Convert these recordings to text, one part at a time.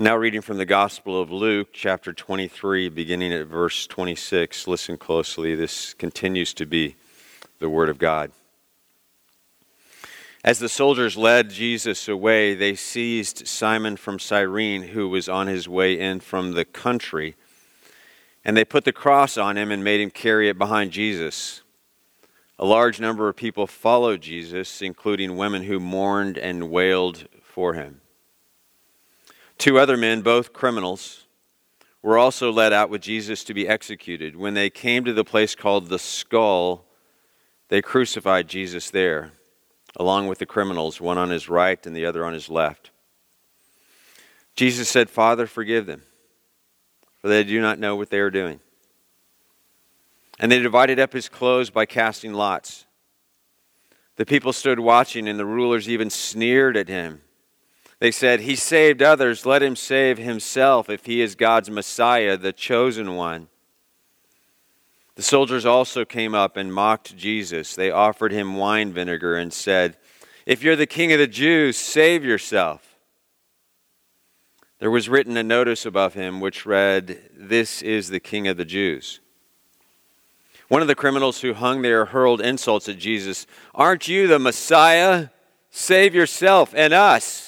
Now, reading from the Gospel of Luke, chapter 23, beginning at verse 26. Listen closely. This continues to be the Word of God. As the soldiers led Jesus away, they seized Simon from Cyrene, who was on his way in from the country, and they put the cross on him and made him carry it behind Jesus. A large number of people followed Jesus, including women who mourned and wailed for him. Two other men, both criminals, were also led out with Jesus to be executed. When they came to the place called the skull, they crucified Jesus there, along with the criminals, one on his right and the other on his left. Jesus said, Father, forgive them, for they do not know what they are doing. And they divided up his clothes by casting lots. The people stood watching, and the rulers even sneered at him. They said, He saved others, let him save himself if he is God's Messiah, the chosen one. The soldiers also came up and mocked Jesus. They offered him wine vinegar and said, If you're the king of the Jews, save yourself. There was written a notice above him which read, This is the king of the Jews. One of the criminals who hung there hurled insults at Jesus. Aren't you the Messiah? Save yourself and us.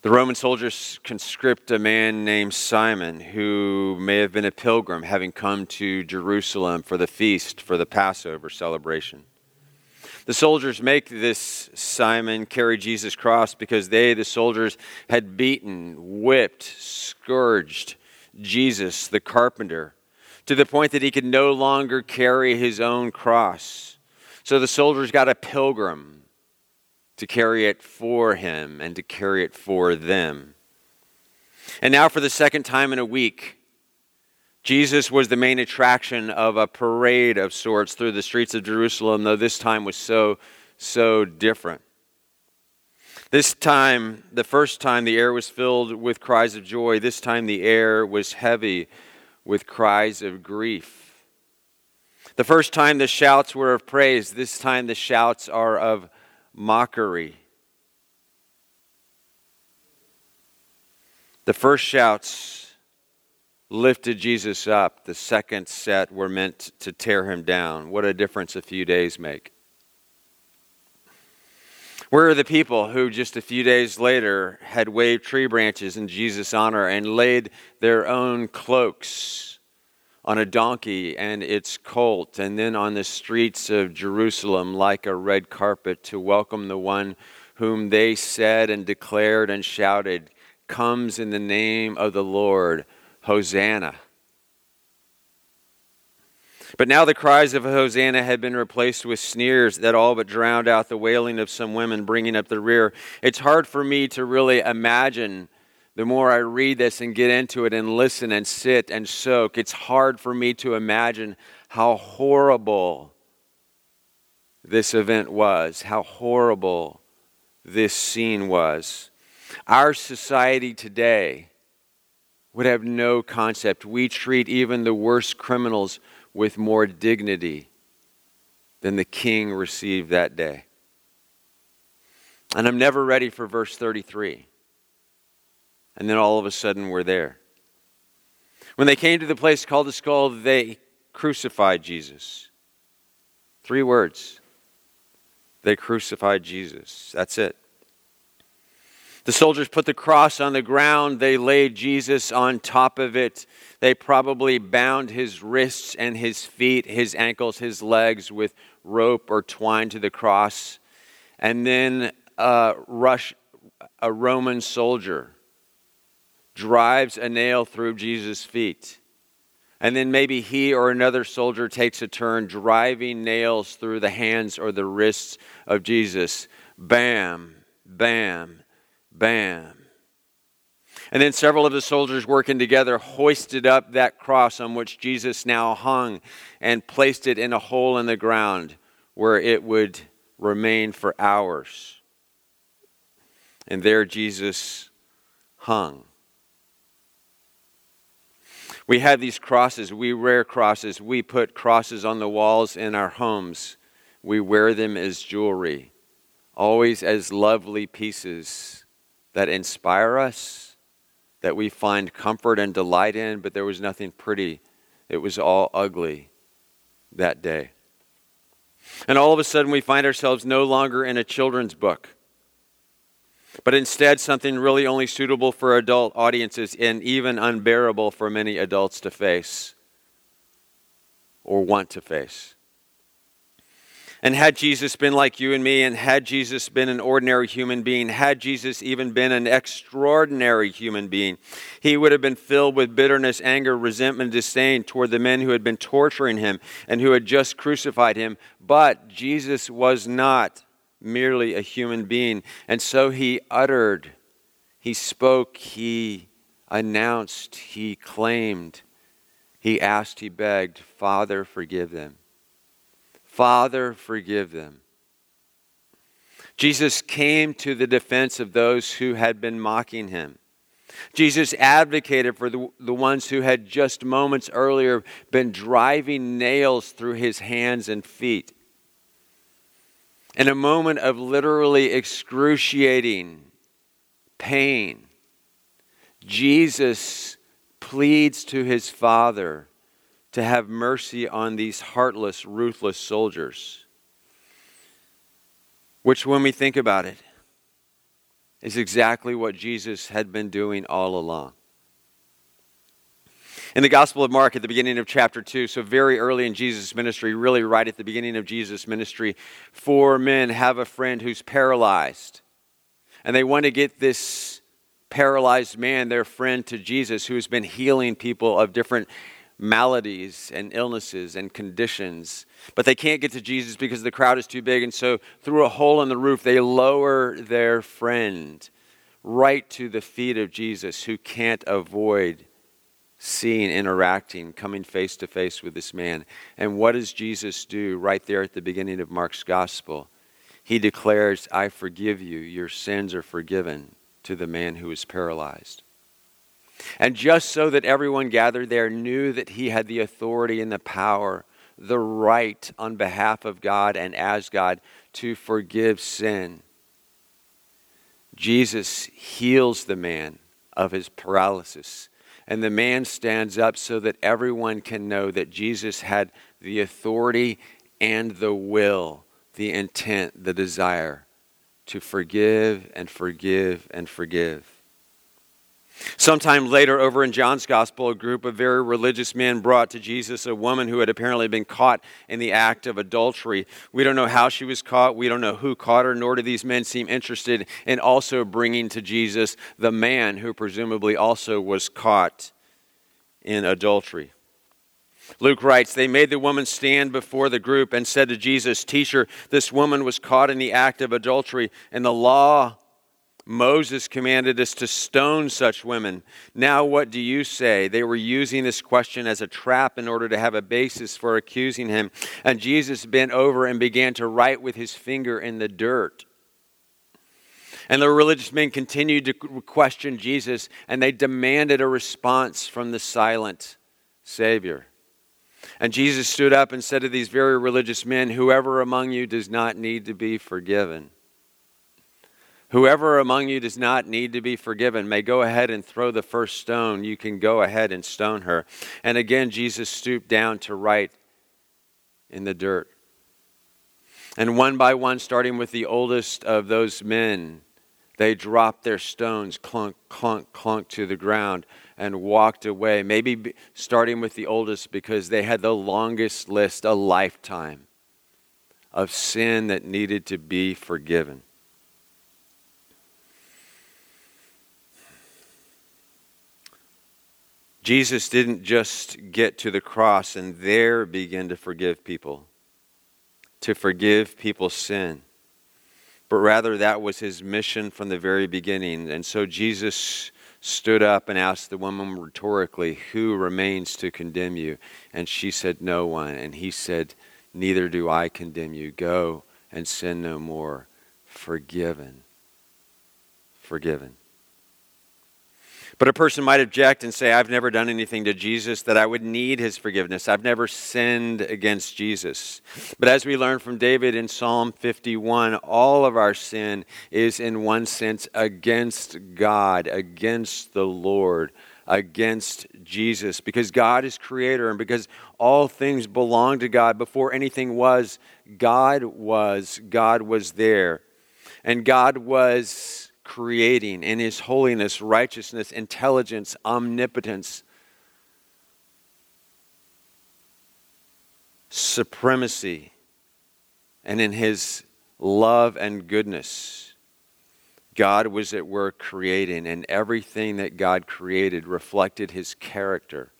The Roman soldiers conscript a man named Simon who may have been a pilgrim having come to Jerusalem for the feast for the Passover celebration. The soldiers make this Simon carry Jesus' cross because they, the soldiers, had beaten, whipped, scourged Jesus, the carpenter, to the point that he could no longer carry his own cross. So the soldiers got a pilgrim to carry it for him and to carry it for them. And now, for the second time in a week, Jesus was the main attraction of a parade of sorts through the streets of Jerusalem, though this time was so, so different. This time, the first time, the air was filled with cries of joy. This time, the air was heavy with cries of grief. The first time, the shouts were of praise. This time, the shouts are of mockery. The first shouts lifted Jesus up, the second set were meant to tear him down. What a difference a few days make. Where are the people who just a few days later had waved tree branches in Jesus' honor and laid their own cloaks on a donkey and its colt, and then on the streets of Jerusalem like a red carpet to welcome the one whom they said and declared and shouted, Comes in the name of the Lord, Hosanna. But now the cries of Hosanna had been replaced with sneers that all but drowned out the wailing of some women bringing up the rear. It's hard for me to really imagine the more I read this and get into it and listen and sit and soak, it's hard for me to imagine how horrible this event was, how horrible this scene was. Our society today would have no concept. We treat even the worst criminals with more dignity than the king received that day. And I'm never ready for verse 33 and then all of a sudden we're there. When they came to the place called the skull, they crucified Jesus. Three words. They crucified Jesus. That's it. The soldiers put the cross on the ground. They laid Jesus on top of it. They probably bound his wrists and his feet, his ankles, his legs with rope or twine to the cross. And then uh, rush a Roman soldier drives a nail through Jesus' feet. And then maybe he or another soldier takes a turn driving nails through the hands or the wrists of Jesus. Bam, bam, bam. And then several of the soldiers working together hoisted up that cross on which Jesus now hung and placed it in a hole in the ground where it would remain for hours. And there Jesus hung. We have these crosses. We wear crosses. We put crosses on the walls in our homes. We wear them as jewelry, always as lovely pieces that inspire us, that we find comfort and delight in, but there was nothing pretty. It was all ugly that day. And all of a sudden, we find ourselves no longer in a children's book, but instead something really only suitable for adult audiences and even unbearable for many adults to face or want to face. And had Jesus been like you and me, and had Jesus been an ordinary human being, had Jesus even been an extraordinary human being, he would have been filled with bitterness, anger, resentment, disdain toward the men who had been torturing him and who had just crucified him. But Jesus was not merely a human being. And so he uttered, he spoke, he announced, he claimed, he asked, he begged, Father, forgive them. Father, forgive them. Jesus came to the defense of those who had been mocking him. Jesus advocated for the, the ones who had just moments earlier been driving nails through his hands and feet. In a moment of literally excruciating pain, Jesus pleads to his Father to have mercy on these heartless, ruthless soldiers. Which, when we think about it, is exactly what Jesus had been doing all along. In the Gospel of Mark, at the beginning of chapter 2, so very early in Jesus' ministry, really right at the beginning of Jesus' ministry, four men have a friend who's paralyzed. And they want to get this paralyzed man, their friend, to Jesus, who has been healing people of different maladies and illnesses and conditions. But they can't get to Jesus because the crowd is too big. And so, through a hole in the roof, they lower their friend right to the feet of Jesus, who can't avoid seeing, interacting, coming face to face with this man. And what does Jesus do right there at the beginning of Mark's gospel? He declares, I forgive you, your sins are forgiven to the man who is paralyzed. And just so that everyone gathered there knew that he had the authority and the power, the right on behalf of God and as God to forgive sin, Jesus heals the man of his paralysis. And the man stands up so that everyone can know that Jesus had the authority and the will, the intent, the desire to forgive and forgive and forgive. Sometime later, over in John's Gospel, a group of very religious men brought to Jesus a woman who had apparently been caught in the act of adultery. We don't know how she was caught. We don't know who caught her, nor do these men seem interested in also bringing to Jesus the man who presumably also was caught in adultery. Luke writes, They made the woman stand before the group and said to Jesus, Teacher, this woman was caught in the act of adultery, and the law Moses commanded us to stone such women. Now, what do you say? They were using this question as a trap in order to have a basis for accusing him. And Jesus bent over and began to write with his finger in the dirt. And the religious men continued to question Jesus, and they demanded a response from the silent Savior. And Jesus stood up and said to these very religious men, Whoever among you does not need to be forgiven Whoever among you does not need to be forgiven may go ahead and throw the first stone. You can go ahead and stone her. And again, Jesus stooped down to write in the dirt. And one by one, starting with the oldest of those men, they dropped their stones, clunk, clunk, clunk to the ground, and walked away. Maybe starting with the oldest because they had the longest list, a lifetime of sin that needed to be forgiven. Jesus didn't just get to the cross and there begin to forgive people, to forgive people's sin, but rather that was his mission from the very beginning. And so Jesus stood up and asked the woman rhetorically, Who remains to condemn you? And she said, No one. And he said, Neither do I condemn you. Go and sin no more. Forgiven. Forgiven. But a person might object and say, I've never done anything to Jesus that I would need his forgiveness. I've never sinned against Jesus. But as we learn from David in Psalm 51, all of our sin is, in one sense, against God, against the Lord, against Jesus, because God is creator and because all things belong to God. Before anything was, God was. God was there. And God was creating in his holiness, righteousness, intelligence, omnipotence, supremacy, and in his love and goodness. God was at work creating, and everything that God created reflected his character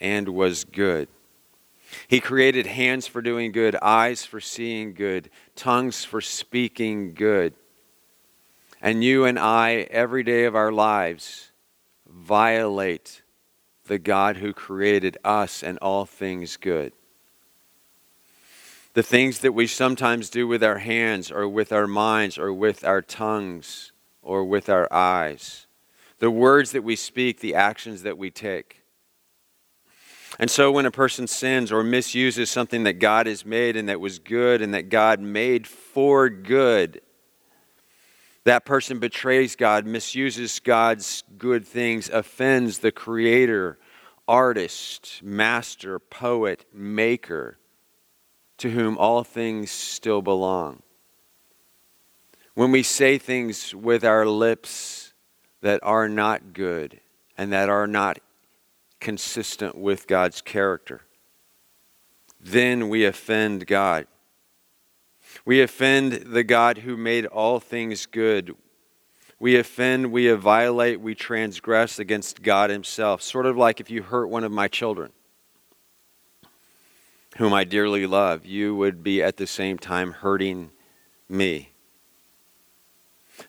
and was good. He created hands for doing good, eyes for seeing good, tongues for speaking good. And you and I, every day of our lives, violate the God who created us and all things good. The things that we sometimes do with our hands or with our minds or with our tongues or with our eyes. The words that we speak, the actions that we take. And so when a person sins or misuses something that God has made and that was good and that God made for good, that person betrays God, misuses God's good things, offends the creator, artist, master, poet, maker, to whom all things still belong. When we say things with our lips that are not good and that are not consistent with God's character, then we offend God. We offend the God who made all things good. We offend, we violate, we transgress against God Himself. Sort of like if you hurt one of my children, whom I dearly love, you would be at the same time hurting me.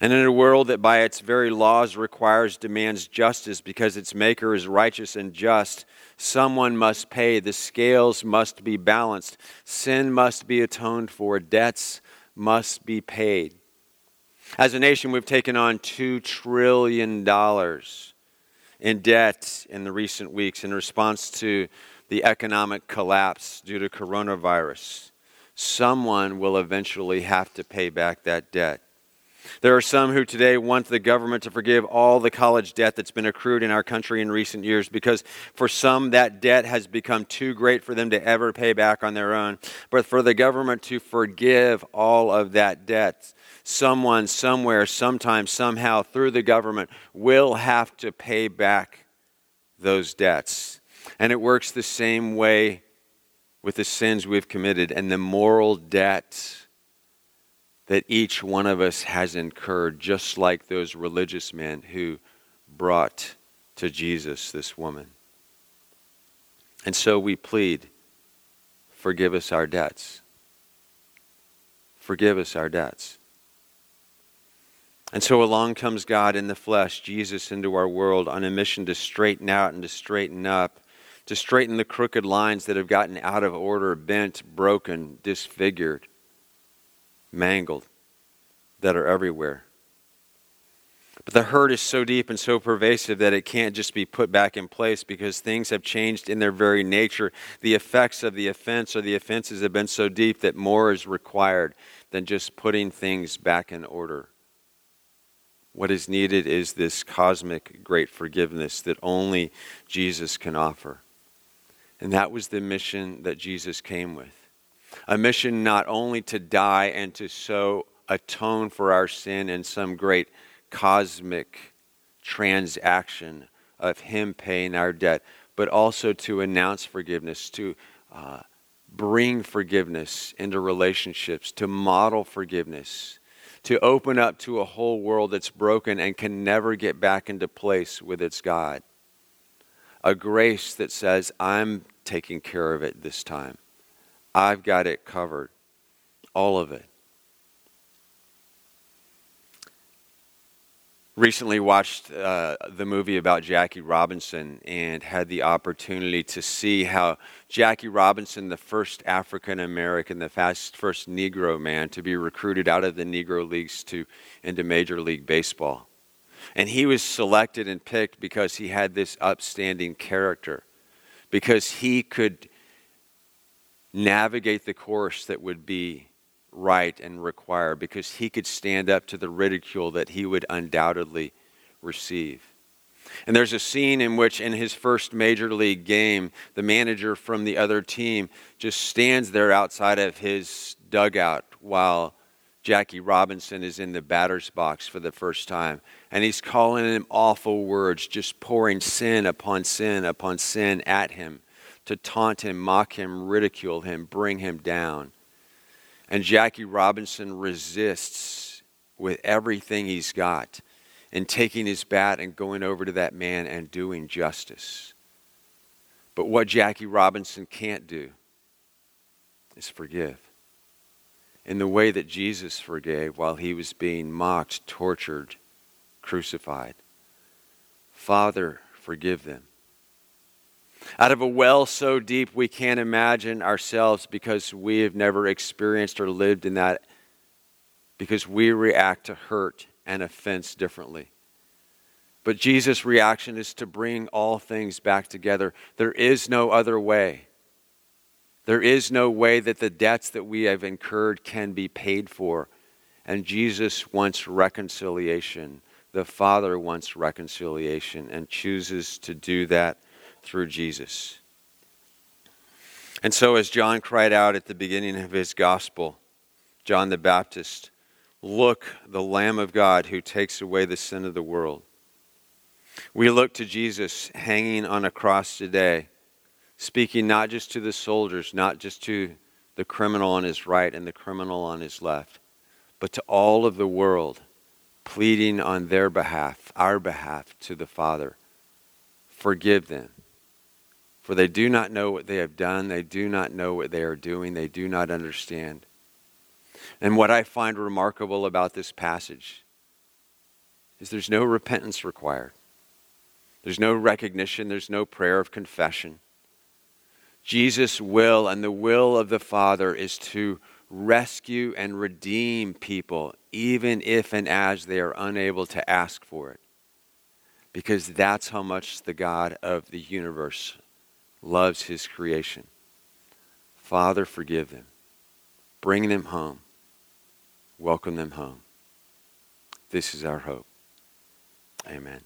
And in a world that by its very laws requires, demands justice because its maker is righteous and just, someone must pay. The scales must be balanced. Sin must be atoned for. Debts must be paid. As a nation, we've taken on $2 trillion in debt in the recent weeks in response to the economic collapse due to coronavirus. Someone will eventually have to pay back that debt. There are some who today want the government to forgive all the college debt that's been accrued in our country in recent years because for some that debt has become too great for them to ever pay back on their own. But for the government to forgive all of that debt, someone, somewhere, sometime, somehow through the government will have to pay back those debts. And it works the same way with the sins we've committed and the moral debt that each one of us has incurred, just like those religious men who brought to Jesus this woman. And so we plead, forgive us our debts. Forgive us our debts. And so along comes God in the flesh, Jesus into our world on a mission to straighten out and to straighten up, to straighten the crooked lines that have gotten out of order, bent, broken, disfigured mangled, that are everywhere. But the hurt is so deep and so pervasive that it can't just be put back in place because things have changed in their very nature. The effects of the offense or the offenses have been so deep that more is required than just putting things back in order. What is needed is this cosmic great forgiveness that only Jesus can offer. And that was the mission that Jesus came with a mission not only to die and to so atone for our sin in some great cosmic transaction of Him paying our debt, but also to announce forgiveness, to uh, bring forgiveness into relationships, to model forgiveness, to open up to a whole world that's broken and can never get back into place with its God. A grace that says, I'm taking care of it this time. I've got it covered. All of it. recently watched uh, the movie about Jackie Robinson and had the opportunity to see how Jackie Robinson, the first African American, the fast, first Negro man to be recruited out of the Negro leagues to into Major League Baseball. And he was selected and picked because he had this upstanding character, because he could navigate the course that would be right and required because he could stand up to the ridicule that he would undoubtedly receive. And there's a scene in which, in his first major league game, the manager from the other team just stands there outside of his dugout while Jackie Robinson is in the batter's box for the first time. And he's calling him awful words, just pouring sin upon sin upon sin at him to taunt him, mock him, ridicule him, bring him down. And Jackie Robinson resists with everything he's got in taking his bat and going over to that man and doing justice. But what Jackie Robinson can't do is forgive. In the way that Jesus forgave while he was being mocked, tortured, crucified. Father, forgive them out of a well so deep we can't imagine ourselves because we have never experienced or lived in that, because we react to hurt and offense differently. But Jesus' reaction is to bring all things back together. There is no other way. There is no way that the debts that we have incurred can be paid for. And Jesus wants reconciliation. The Father wants reconciliation and chooses to do that through Jesus. And so, as John cried out at the beginning of his gospel, John the Baptist, Look, the Lamb of God who takes away the sin of the world. We look to Jesus hanging on a cross today, speaking not just to the soldiers, not just to the criminal on his right and the criminal on his left, but to all of the world, pleading on their behalf, our behalf, to the Father. Forgive them for they do not know what they have done. They do not know what they are doing. They do not understand. And what I find remarkable about this passage is there's no repentance required. There's no recognition. There's no prayer of confession. Jesus' will and the will of the Father is to rescue and redeem people, even if and as they are unable to ask for it. Because that's how much the God of the universe loves his creation. Father, forgive them. Bring them home. Welcome them home. This is our hope. Amen.